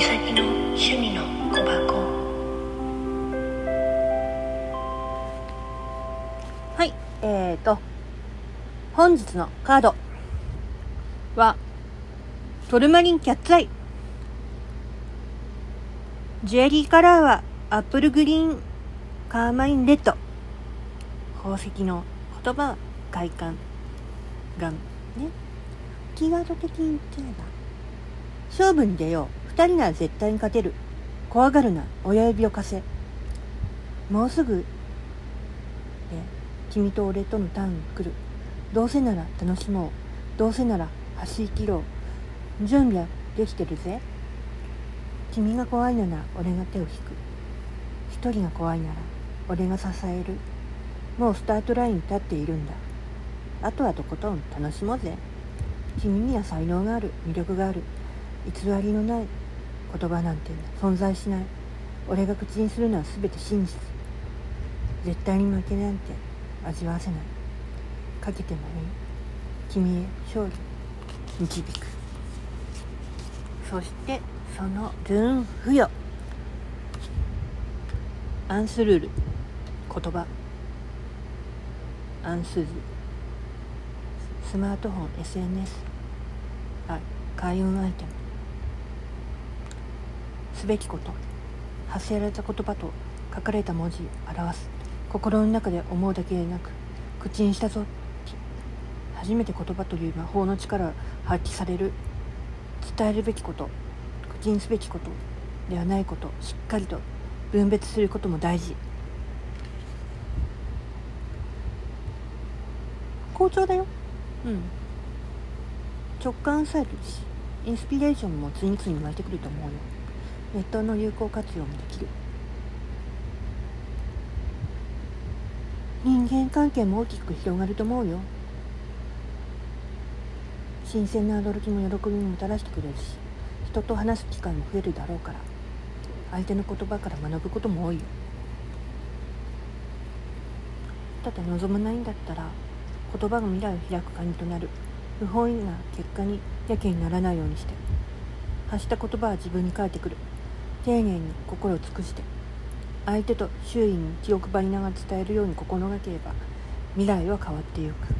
先の趣味の小箱。はいえーと本日のカードはトルマリンキャッツアイ。ジュエリーカラーはアップルグリーンカーマインレッド。宝石の言葉は外観がね。気ー解けていっちゃえば勝負に出よう。二人なら絶対に勝てる。怖がるな。親指を貸せ。もうすぐ。で君と俺とのターンが来る。どうせなら楽しもう。どうせなら走り切ろう。準備はできてるぜ。君が怖いなら俺が手を引く。一人が怖いなら俺が支える。もうスタートラインに立っているんだ。あとはとことん楽しもうぜ。君には才能がある。魅力がある。偽りのない。言葉なんて存在しない。俺が口にするのは全て真実。絶対に負けなんて味わわせない。かけてもいい。君へ勝利導く。そしてそのズーン付与。アンスルール。言葉。アンスズ。スマートフォン SNS はい開運アイテム。すべきこと。発せられた言葉と書かれた文字表す。心の中で思うだけでなく口にしたぞ。初めて言葉という魔法の力が発揮される。伝えるべきこと。口にすべきことではないこと。しっかりと分別することも大事。好調だよ。うん。直感さえるしインスピレーションも次々に湧いてくると思うよネットの有効活用もできる。人間関係も大きく広がると思うよ。新鮮な驚きも喜びももたらしてくれるし人と話す機会も増えるだろうから相手の言葉から学ぶことも多いよ。ただ望まないんだったら言葉が未来を開く鍵となる不本意な結果にやけにならないようにして。発した言葉は自分に返ってくる。丁寧に心を尽くして相手と周囲に気を配りながら伝えるように心がければ未来は変わってゆく。